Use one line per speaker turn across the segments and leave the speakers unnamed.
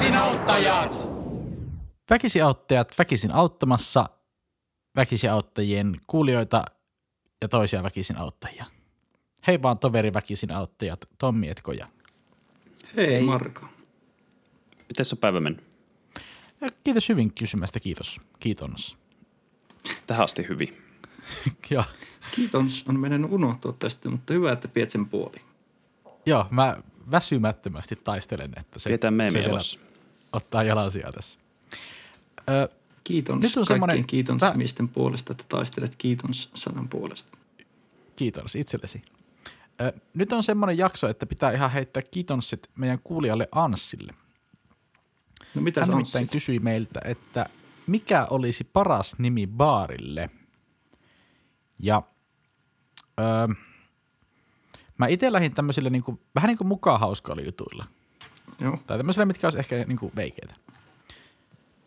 Väkisin auttajat!
Väkisin auttajat väkisin auttamassa väkisin auttajien kuulijoita ja toisia väkisin auttajia. Hei vaan toveri väkisin auttajat, Tommi Etkoja.
Hei, Hei. Marko.
Miten on päivä mennyt?
Kiitos hyvin kysymästä, kiitos. Kiitos.
Tähän asti hyvin.
Joo.
Kiitos on mennyt unohtua tästä, mutta hyvä, että piet sen puoli.
Joo, mä väsymättömästi taistelen, että se,
Pidetään
se ottaa jalansia tässä.
Ö, kiitos nyt on kaikkien kiitonsmisten Vä... puolesta, että taistelet kiitos sanan puolesta.
Kiitos itsellesi. Ö, nyt on semmoinen jakso, että pitää ihan heittää kiitokset meidän kuulijalle Anssille.
No mitä
Hän nimittäin kysyi meiltä, että mikä olisi paras nimi baarille? Ja öö, mä itse lähdin tämmöisille niinku, vähän niin kuin mukaan hauskoilla jutuilla.
Joo.
Tai tämmöisille, mitkä olisi ehkä niinku veikeitä.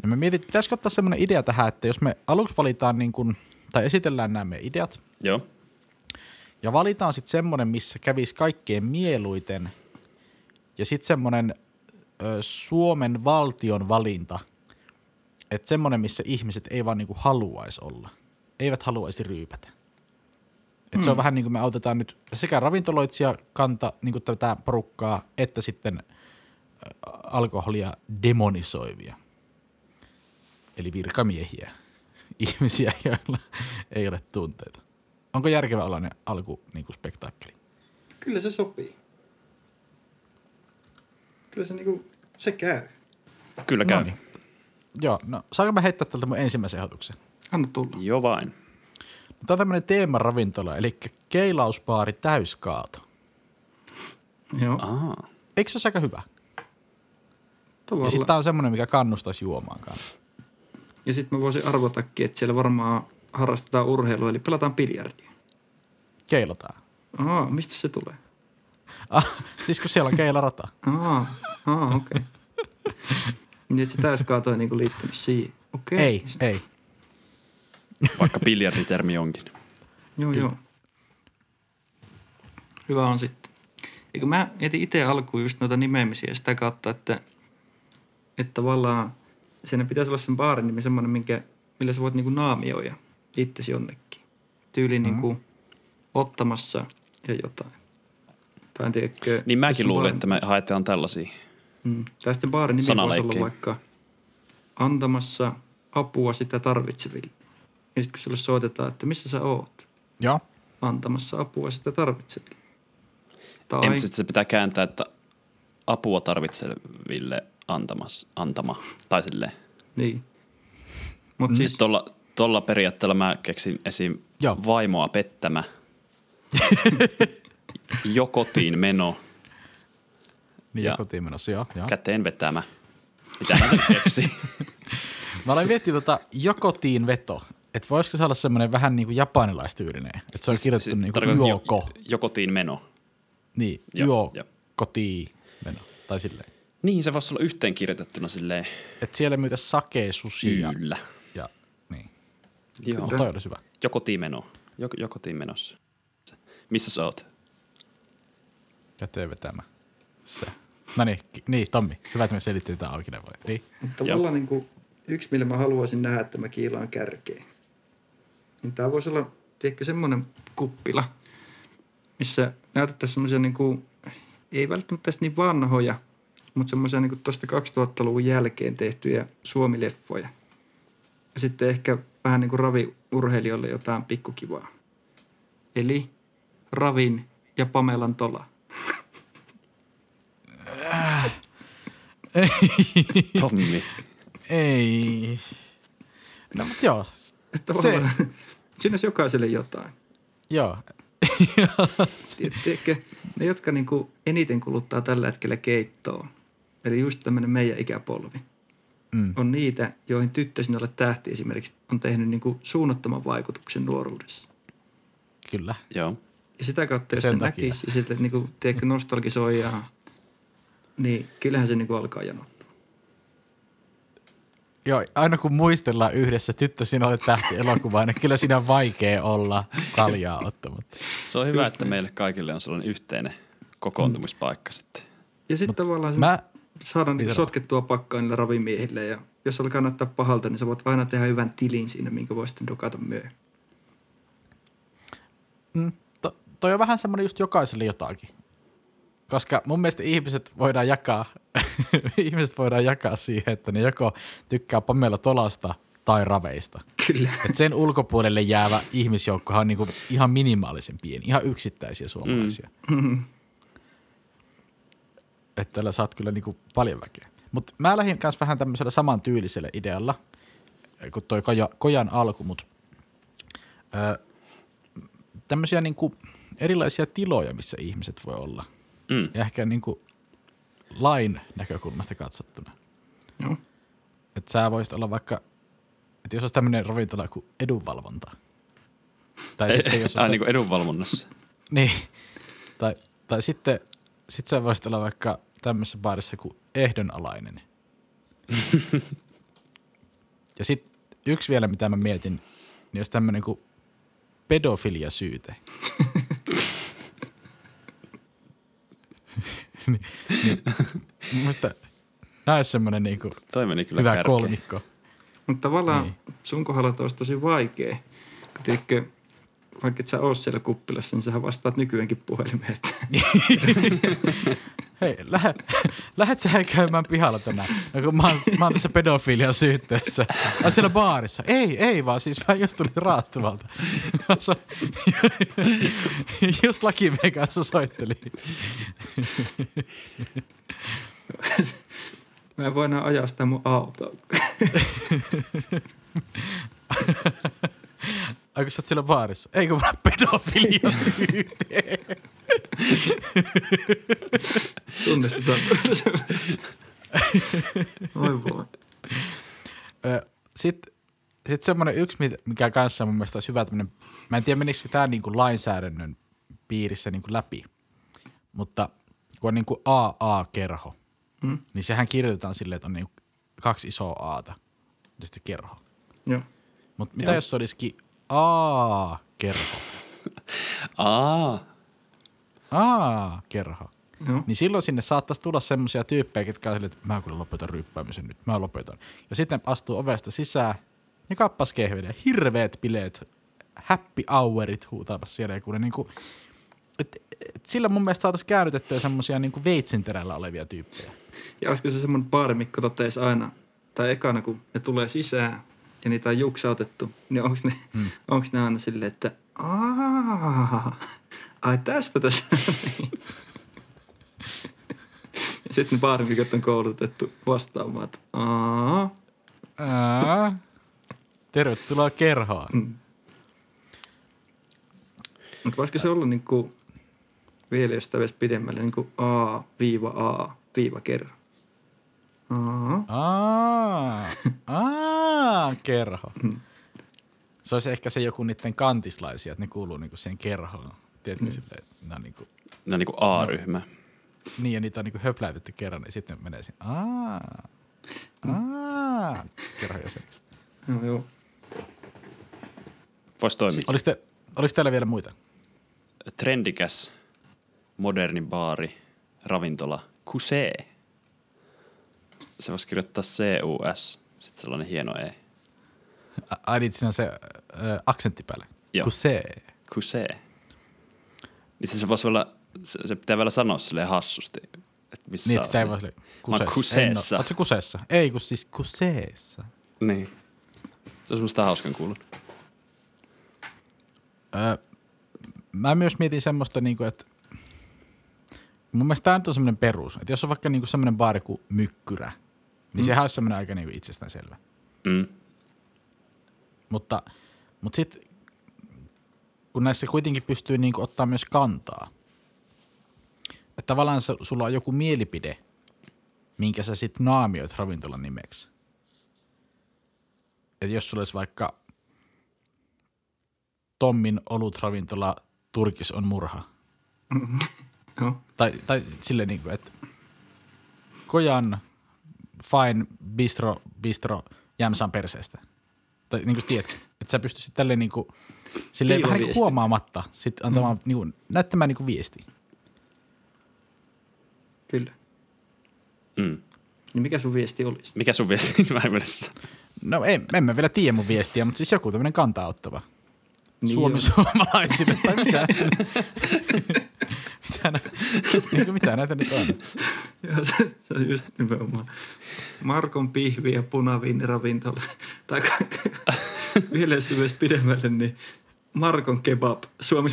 Ja mä mietin, pitäisikö ottaa semmoinen idea tähän, että jos me aluksi valitaan niin kuin, tai esitellään nämä meidän ideat.
Joo.
Ja valitaan sitten semmoinen, missä kävisi kaikkein mieluiten. Ja sitten semmoinen ö, Suomen valtion valinta. Että semmoinen, missä ihmiset ei vaan niinku haluaisi olla. Eivät haluaisi ryypätä. Et mm. Se on mm. vähän niin kuin me autetaan nyt sekä ravintoloitsija kanta niin kuin tätä porukkaa, että sitten alkoholia demonisoivia. Eli virkamiehiä, ihmisiä, joilla ei ole tunteita. Onko järkevä olla ne alku niin kuin spektaakkeli?
Kyllä se sopii. Kyllä se, niin kuin, se käy.
Kyllä käy. No niin.
Joo, no saanko mä heittää tältä mun ensimmäisen ehdotuksen?
Anna tulla.
Joo vain.
Tämä on tämmöinen teemaravintola, eli keilauspaari täyskaato.
Joo.
Aha.
Eikö se ole aika hyvä?
Tavalla.
Ja sitten tämä on semmoinen, mikä kannustaisi juomaan kanssa.
Ja sitten mä voisin arvotakin, että siellä varmaan harrastetaan urheilua, eli pelataan biljardia.
Keilotaan.
Aa, mistä se tulee?
Ah, siis kun siellä on keilarata.
Aa, aa okei. Okay. niin, että se täyskaato ei niinku liittynyt siihen. Okay.
Ei, ei.
Vaikka biljarditermi onkin.
joo, joo. Hyvä on sitten. Eikö mä mietin itse alkuun just noita nimeämisiä sitä kautta, että, että tavallaan siinä pitäisi olla sen baarin nimi semmoinen, minkä, millä sä voit niinku naamioida itsesi jonnekin. Tyyli mm. niinku ottamassa ja jotain. Tai tiedätkö,
niin mäkin luulin, että me haetaan tällaisia
mm. Tai sitten baarin nimi voisi olla vaikka antamassa apua sitä tarvitseville. Ja sitten kun sulle soitetaan, että missä sä oot?
Joo.
Antamassa apua sitä tarvitseville.
Tai... Ei, sitten se pitää kääntää, että apua tarvitseville antamassa, antama. Tai silleen.
Niin. Mut siis...
Tuolla, tuolla periaatteella mä keksin esim. Joo. vaimoa pettämä. jo kotiin meno.
Niin, jo kotiin menossa, joo. joo.
Käteen vetämä. Mitä mä keksi?
mä olen miettinyt tota jo kotiin veto. Että voisiko se olla semmoinen vähän niin kuin japanilaistyylinen, että se on siis kirjoitettu niin kuin joko.
Jo kotiin meno.
Niin, jo, jo. kotiin meno, tai silleen.
Niin, se voisi olla yhteen kirjoitettuna silleen.
Että siellä myytä sakee, susia.
Kyllä.
Ja, niin.
Joo.
Toi olisi hyvä.
Jo kotiin meno. Jo, jo kotiin menossa. Missä sä oot?
Käteen vetämä. Se. No niin, niin Tommi, hyvä, että me selittiin tätä auki. Niin.
Tavallaan niin kuin yksi, millä mä haluaisin nähdä, että mä kiilaan kärkeen niin tämä voisi olla, tiedätkö, semmoinen kuppila, missä näytettäisiin semmoisia niin kuin, ei välttämättä niin vanhoja, mutta semmoisia niin tuosta 2000-luvun jälkeen tehtyjä suomileffoja. Ja sitten ehkä vähän niin kuin raviurheilijoille jotain pikkukivaa. Eli Ravin ja Pamelan tola.
Ei.
Tommi.
Ei. No mutta joo.
Että se, Siinä olisi jokaiselle jotain.
Joo.
Tiedätkö, ne, jotka niin kuin eniten kuluttaa tällä hetkellä keittoa, eli just tämmöinen meidän ikäpolvi, mm. on niitä, joihin tyttö sinulle tähti esimerkiksi on tehnyt niin kuin suunnattoman vaikutuksen nuoruudessa.
Kyllä.
Joo.
Ja sitä kautta, jos Sen se näkisi ja sitten niin kuin, tiedätkö, nostalgisoi ja, niin kyllähän se niin kuin alkaa janottaa.
Joo, aina kun muistellaan yhdessä tyttö sinulle tähti elokuvaa, niin kyllä siinä on vaikea olla kaljaa ottamatta.
Se on hyvä, Just että niin. meille kaikille on sellainen yhteinen kokoontumispaikka mm. sitten.
Ja sitten tavallaan...
Mä,
saadaan niin sotkettua pakkaa niillä ravimiehille ja jos alkaa näyttää pahalta, niin sä voit aina tehdä hyvän tilin siinä, minkä voi sitten dokata myöhemmin.
Mm, to, toi on vähän semmoinen just jokaiselle jotakin. Koska mun mielestä ihmiset voidaan jakaa, ihmiset voidaan jakaa siihen, että ne joko tykkää Pamela Tolasta tai raveista.
Kyllä.
Et sen ulkopuolelle jäävä ihmisjoukkohan on niinku ihan minimaalisen pieni, ihan yksittäisiä suomalaisia.
Mm.
Että tällä saat kyllä niinku paljon väkeä. Mutta mä lähdin kanssa vähän tämmöisellä saman tyylisellä idealla kuin toi koja, kojan alku, mutta tämmöisiä niinku erilaisia tiloja, missä ihmiset voi olla.
Mm.
Ja ehkä niinku lain näkökulmasta katsottuna.
Joo.
Että sä voisit olla vaikka, että jos olisi tämmöinen ravintola kuin edunvalvonta. Tai sitten jos olisi,
niin kuin edunvalvonnassa.
niin, tai, tai sitten sit sä voisit olla vaikka tämmöisessä baarissa kuin ehdonalainen. ja sitten yksi vielä, mitä mä mietin, niin olisi tämmöinen kuin pedofiliasyyte. niin, niin, mun mielestä nämä olisi semmoinen niinku
Toi meni kyllä
hyvä
kärkeen.
kolmikko.
Mutta tavallaan
Niin.
sun kohdalla olisi tosi vaikea. Kun tiedätkö, vaikka et sä oo siellä kuppilassa, niin sähän vastaat nykyäänkin puhelimeen. että
Hei, lähde, lähdet sä käymään pihalla tänään? No, kun mä, oon, mä oon tässä pedofilian syytteessä. Ai siellä baarissa. Ei, ei vaan, siis mä just tulin raastuvalta. Mä just lakimiehen kanssa soittelin.
Mä en voi enää ajaa sitä mun autoa.
Ai kun sä oot siellä baarissa. Ei kun mä oon pedofilian syyte.
Tunnistetaan. Oi voi.
Sitten sit semmoinen yksi, mikä kanssa mun mielestä olisi hyvä tämmöinen, mä en tiedä menisikö tämä niinku lainsäädännön piirissä niinku läpi, mutta kun on niinku AA-kerho,
Mm.
niin sehän kirjoitetaan silleen, että on niinku kaksi isoa Aata ja sitten kerho.
Joo.
Mutta mitä
Joo.
jos se olisikin A-kerho?
Aa,
A-kerho.
Joo.
Niin silloin sinne saattaisi tulla semmoisia tyyppejä, jotka on että mä kyllä lopetan ryppäämisen nyt, mä lopetan. Ja sitten astuu ovesta sisään ja kappas kehvelee. Hirveät bileet, happy hourit huutaamassa siellä. Kun ne niinku, et, et sillä mun mielestä saataisiin käännytettyä semmoisia niinku veitsinterällä olevia tyyppejä.
Ja olisiko se semmoinen baarimikko toteisi aina, tai ekana kun ne tulee sisään ja niitä on juksautettu, niin onko ne,
Hmm.
mm. onks ne aina silleen, että aah, ai tästä tässä niin. Sitten ne baarimikot on koulutettu vastaamaan, että aah,
Ää, tervetuloa kerhoon.
mm. Mutta voisiko se olla niinku vielä jos sitä pidemmälle, niin kuin A-A viiva kerran. Aa.
Aa, aa, kerho.
Mm.
Se olisi ehkä se joku niiden kantislaisia, että ne kuuluu niinku siihen kerhoon. Tiedätkö, mm. silleen, että ne on niinku,
ne on niin kuin A-ryhmä.
niin ja niitä on niinku höpläytetty kerran, niin sitten ne menee siihen, aa, aa, kerhojäseneksi.
Joo, joo.
Voisi toimia.
Oliko, te, oliko teillä vielä muita?
Trendikäs, moderni baari, ravintola, Kusee. Se voisi kirjoittaa C-U-S, sitten sellainen hieno E.
Ai niin, siinä on se äh, aksentti päällä.
Joo.
Kun se.
Kusee. Niin se, se voisi olla, se, se pitää vielä sanoa silleen hassusti, että missä
Niin, sitä ei voi sille
Mä kuseessa.
Oletko kuseessa? Ei, kun siis kuseessa.
Niin. Se on semmoista hauskan kuulun.
Öö, mä myös mietin semmoista, niinku, että mun mielestä tämä on semmoinen perus, että jos on vaikka niinku semmoinen baari kuin Mykkyrä, niin mm. sehän olisi semmoinen aika niinku itsestäänselvä.
Mm.
Mutta, mutta sitten kun näissä kuitenkin pystyy niinku ottaa myös kantaa, että tavallaan sulla on joku mielipide, minkä sä sitten naamioit ravintolan nimeksi. Että jos sulla olisi vaikka Tommin olutravintola Turkis on murha.
Joo.
Tai, tai silleen niin kuin, että Kojan Fine Bistro, Bistro Jämsän perseestä. Tai niin kuin tiedätkö, että sä pystyisit tälleen niin kuin, silleen vähän niin huomaamatta sit antamaan, mm. niin kuin, näyttämään niin kuin viestiä.
Kyllä.
Mm.
Niin mikä sun viesti olisi?
Mikä sun viesti vähemmässä?
No en, emme vielä tiedä mun viestiä, mutta siis joku tämmöinen kantaa ottava.
Niin
Suomi
joo.
suomalaisille tai mitä. mitä, nä, niin kuin mitä näitä nyt on?
Joo, se, se on just nimenomaan. Markon pihvi ja punaviiniravintola. Tai vielä myös pidemmälle, niin Markon kebab Suomi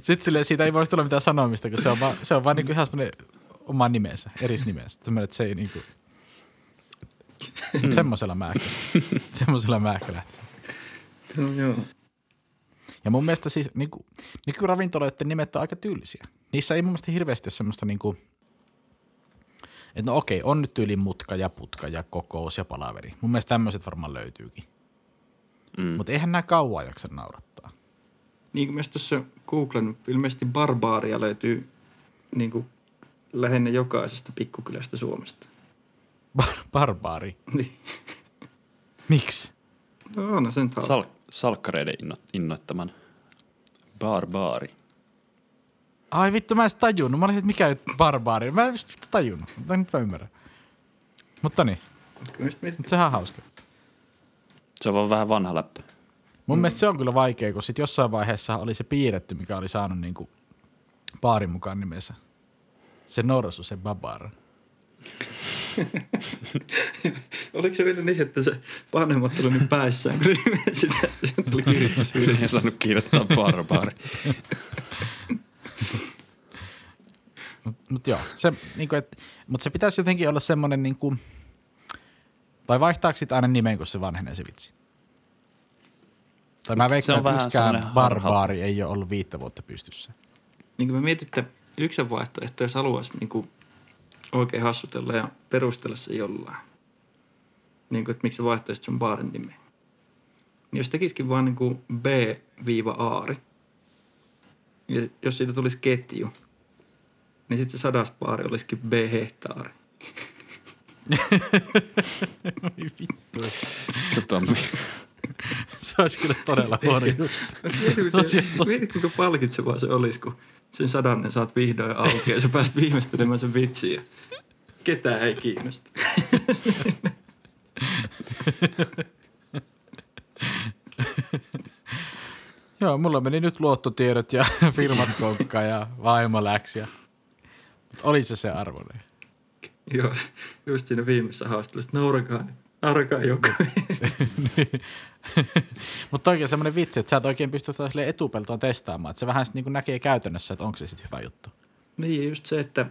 Sitten silleen, siitä ei voisi tulla mitään sanomista, kun se on vaan, se on vaan niinku ihan semmoinen oma nimensä, eris nimensä. Semmoinen, että se ei niinku... Mm. Semmoisella mä ehkä, semmoisella mä ehkä lähtisin.
no, joo.
Ja mun mielestä siis niinku, nykyravintoloiden nimet on aika tyylisiä. Niissä ei mun mielestä hirveästi ole semmoista niinku, että no okei, on nyt tyyli mutka ja putka ja kokous ja palaveri. Mun mielestä tämmöiset varmaan löytyykin. Mm. Mutta eihän nämä kauan jaksa naurattaa.
Niin kuin myös tuossa googlannut, ilmeisesti barbaaria löytyy niin kuin lähinnä jokaisesta pikkukylästä Suomesta.
Bar- barbaari.
Niin.
Miksi?
No on sen taas.
Sal- salkkareiden inno- innoittaman barbaari.
Ai vittu, mä en tajunnut. Mä olin, että mikä nyt barbaari. Mä en vittu tajunnut. Mutta nyt mä ymmärrän. Mutta niin, mutta sehän on hauska.
Se on vaan vähän vanha läppä.
Mun mm. mielestä se on kyllä vaikea, kun sit jossain vaiheessa oli se piirretty, mikä oli saanut niinku baarin mukaan nimensä. Se norsu, se babar.
oliko se vielä niin, että se vanhemmat tuli nyt päissään, kun nimesi sitä, että tuli kirjoitus
Ei saanut kirjoittaa barbaari.
Mutta mut joo, se, niinku, et, mut se pitäisi jotenkin olla semmoinen, niinku, vai vaihtaako sit aina nimen, kun se vanhenee se vitsi? Tai mä veikkaan, että yksikään barbaari ei ole ollut viittä vuotta pystyssä.
niin kuin mä mietin, että yksi vaihtoehto, jos haluaisi niin kuin oikein hassutella ja perustella se jollain. Niin kuin, että miksi sä vaihtaisit sun baarin nimeä. Niin jos tekisikin vaan niin kuin B-aari, ja jos siitä tulisi ketju, niin sitten se sadas baari olisikin B-hehtaari.
Oi vittu.
Tota,
Se olisi kyllä todella huono juttu.
Mieti, kuinka palkitsevaa se olisi, kun sen sadannen saat vihdoin auki ja sä pääst viimeistelemään sen vitsin ja ketään ei kiinnosta.
Joo, mulla meni nyt luottotiedot ja firmat konkkaan ja vaimo läksi. Ja... Oli se se arvoinen.
Joo, just siinä viimeisessä haastattelussa, naurakaa nyt, naurakaa joku.
Mutta oikein semmoinen vitsi, että sä et oikein pysty tota etupeltoon testaamaan. Että se vähän niin näkee käytännössä, että onko se sitten hyvä juttu.
niin, just se, että,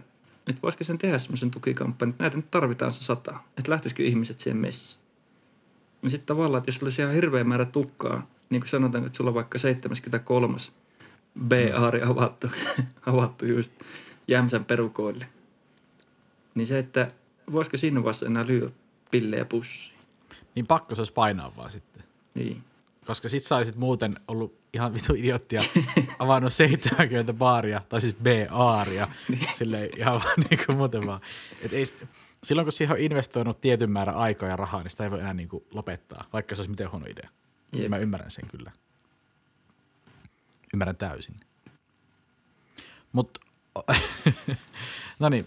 että voisiko sen tehdä semmoisen tukikampanjan, että näitä nyt tarvitaan se sata, että lähtisikö ihmiset siihen messiin. Ja sitten tavallaan, että jos olisi ihan hirveä määrä tukkaa, niin kuin sanotaan, että sulla on vaikka 73 B-aari avattu, avattu just Jämsän perukoille, niin se, että voisiko siinä vaiheessa enää lyödä pillejä pussiin.
Niin pakko se olisi painaa vaan sitten.
Niin.
Koska sit saisit muuten ollut ihan vitu idiottia avannut 70 baaria, tai siis B-aaria, silleen ihan vaan niin kuin muuten vaan. Et ei, silloin kun siihen on investoinut tietyn määrän aikaa ja rahaa, niin sitä ei voi enää niin kuin lopettaa, vaikka se olisi miten huono idea.
Jep.
Mä ymmärrän sen kyllä. Ymmärrän täysin. Mutta, no niin,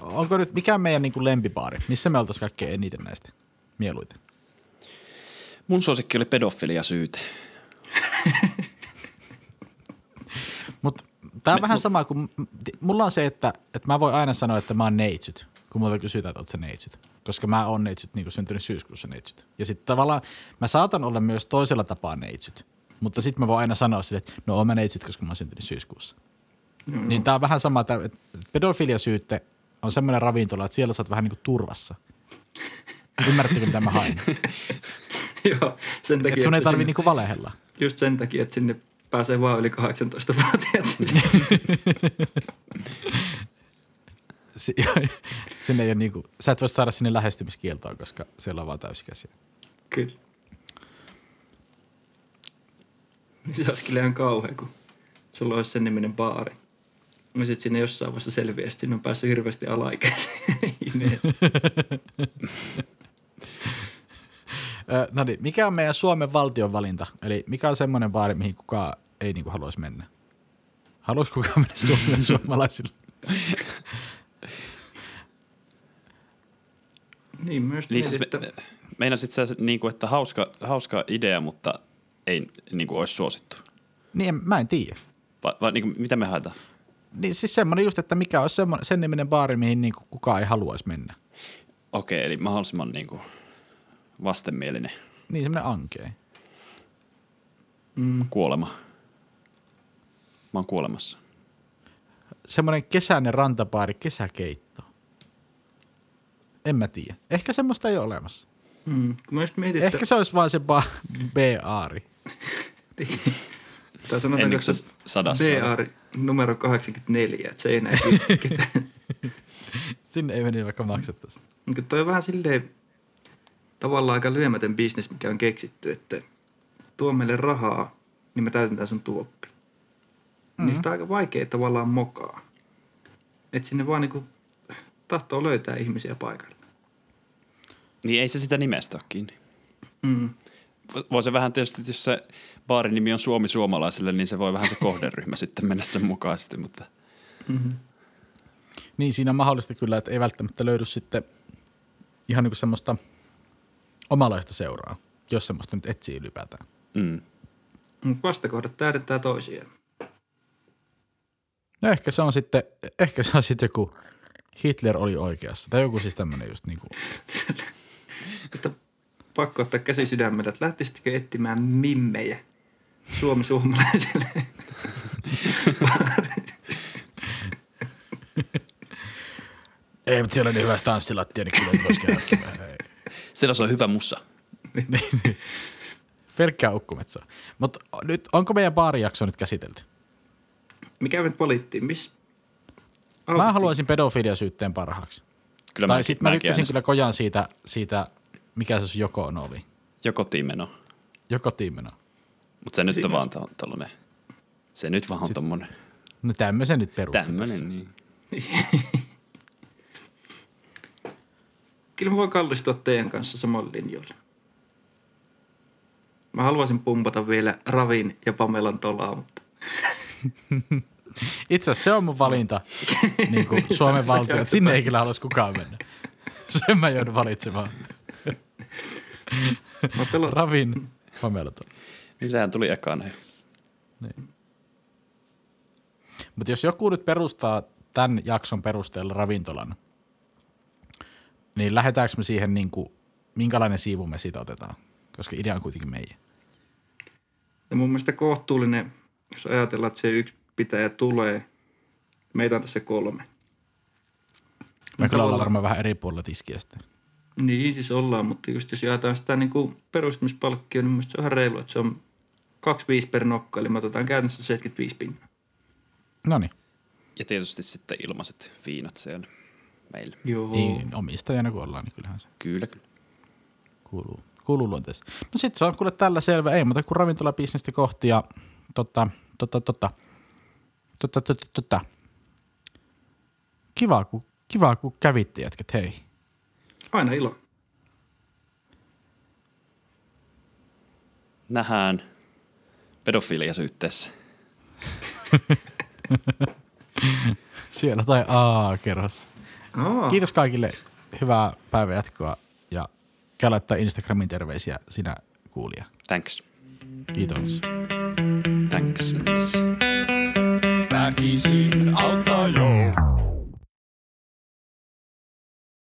onko nyt, mikä on meidän niin kuin lempibaari? Missä me oltaisiin kaikkein eniten näistä mieluiten?
mun suosikki oli pedofilia syyte.
Mutta tämä on vähän sama kuin, mulla on se, että, että mä voin aina sanoa, että mä oon neitsyt, kun multa kysytään, että oot sä neitsyt. Koska mä oon neitsyt, niin kuin syntynyt syyskuussa neitsyt. Ja sitten tavallaan mä saatan olla myös toisella tapaa neitsyt. Mutta sitten mä voin aina sanoa sille, että no oon mä neitsyt, koska mä oon syntynyt syyskuussa. Mm. Niin tää on vähän sama, että pedofiliasyytte on semmoinen ravintola, että siellä sä oot vähän niin kuin turvassa. Ymmärrättekö, mitä mä haen?
Joo, sen takia,
Että sun ei
että
tarvi
sinne,
niinku valehella.
just sen takia, että sinne pääsee vaan yli 18-vuotiaat.
Si- sinne ei ole niinku, sä et voi saada sinne lähestymiskieltoa, koska siellä on vaan täysikäisiä.
Kyllä. Se olisi kyllä ihan kauhea, kun sulla olisi sen niminen baari mä sitten siinä jossain vaiheessa selviä, että siinä on päässyt hirveästi
alaikäisiin. no niin, mikä on meidän Suomen valtion valinta? Eli mikä on semmoinen baari, mihin kukaan ei niinku haluaisi mennä? Haluaisi kukaan mennä Suomen suomalaisille?
niin, myös
niin, siis
että...
me, meinasit sä, niinku, että hauska, hauska idea, mutta ei niinku olisi suosittu.
Niin, mä en tiedä.
Va, va, niinku, mitä me haetaan?
Niin siis semmoinen just, että mikä olisi semmoinen, sen niminen baari, mihin niin kukaan ei haluaisi mennä.
Okei, eli mahdollisimman niin kuin, vastenmielinen
Niin semmoinen ankea.
Mm,
kuolema. Mä oon kuolemassa.
Semmoinen kesäinen rantabaari, kesäkeitto. En mä tiedä. Ehkä semmoista ei ole olemassa.
mm, mä just mietin, että...
Ehkä se olisi vaan se ba- B-aari.
Tai sanotaanko,
se sadassa
BR numero 84, että se ei enää kiinnosta ketään.
Sinne ei meni vaikka maksettaisi.
Niin toi on vähän silleen tavallaan aika lyömätön bisnes, mikä on keksitty, että tuo meille rahaa, niin me täytetään sun tuoppi. Mm-hmm. Niin sitä on aika vaikea tavallaan mokaa. Että sinne vaan niinku tahtoo löytää ihmisiä paikalle.
Niin ei se sitä nimestä ole kiinni.
Mm.
Voi se vähän tietysti, jos se baarin nimi on Suomi suomalaisille, niin se voi vähän se kohderyhmä sitten mennä sen mukaisesti, mutta
Mm-hmm.
Niin siinä on mahdollista kyllä, että ei välttämättä löydy sitten ihan niin kuin semmoista omalaista seuraa, jos semmoista nyt etsii ylipäätään.
mm.
Vastakohdat täydentää toisiaan.
No ehkä se on sitten, ehkä se on sitten joku Hitler oli oikeassa. Tai joku siis tämmöinen just niin kuin,
Että pakko ottaa käsi sydämellä, että lähtisittekö etsimään mimmejä Suomi suomalaisille?
ei, mutta siellä on niin hyvä tanssilattia, niin kyllä voisi käydä.
Siellä se on hyvä musa.
niin, niin. Pelkkää ukkumetsoa. Mutta nyt, onko meidän baarijakso nyt käsitelty?
Mikä me nyt valittiin? Miss?
Mä haluaisin pedofiliasyytteen parhaaksi.
Kyllä
tai sitten mä
mäkin
tykkäsin
äänestän.
kyllä kojan siitä, siitä, mikä se sun jokoon oli.
Jo kotiinmeno.
Joko tiimeno.
Mutta se nyt
Siinä
on
on-
vaan to- tollanen. Se nyt vaan on tommonen.
No tämmöisen nyt perustin tässä.
Tämmönen, niin.
Kyllä mä voin kallistua teidän kanssa samalla linjoilla. Mä haluaisin pumpata vielä Ravin ja Pamelan tolaa, mutta
Itse asiassa se on mun valinta niin kuin Suomen valtio. Sinne ei kyllä haluaisi kukaan mennä. Sen mä joudun valitsemaan.
Mä pelon,
Ravin Pamelaton.
Niin sehän tuli ekana jo.
Mutta jos joku nyt perustaa tämän jakson perusteella ravintolan, niin lähdetäänkö me siihen, niin kuin, minkälainen siivu me siitä otetaan? Koska idea on kuitenkin meidän.
ja mun mielestä kohtuullinen, jos ajatellaan, että se yksi pitäjä tulee. Meitä on tässä kolme.
Me kyllä ollaan varmaan vähän eri puolilla tiskiä sitten.
Niin siis ollaan, mutta just jos jaetaan sitä niin kuin perustamispalkkio, niin mun mielestä se on ihan reilu, että se on 25 per nokka, eli me otetaan käytännössä 75 pinnaa.
No niin,
Ja tietysti sitten ilmaiset viinat siellä meillä.
Joo.
niin omistajana kun ollaan, niin kyllähän se
Kyllä, kyllä.
kuuluu, kuuluu luonteessa. No sit se on kuule tällä selvä, ei muuta kuin ravintolabisnestä kohti ja totta, totta, totta, totta, totta, totta. Kiva, kun, kiva, kun kävitte jätkät, hei.
Aina ilo.
Nähdään pedofiliasyytteessä.
Siellä tai A-kerhossa.
Aa,
Kiitos kaikille, hyvää päivän jatkoa ja käy laittaa Instagramin terveisiä sinä kuulija.
Thanks.
Kiitos.
Thanks.
Väkisin auttaa jo.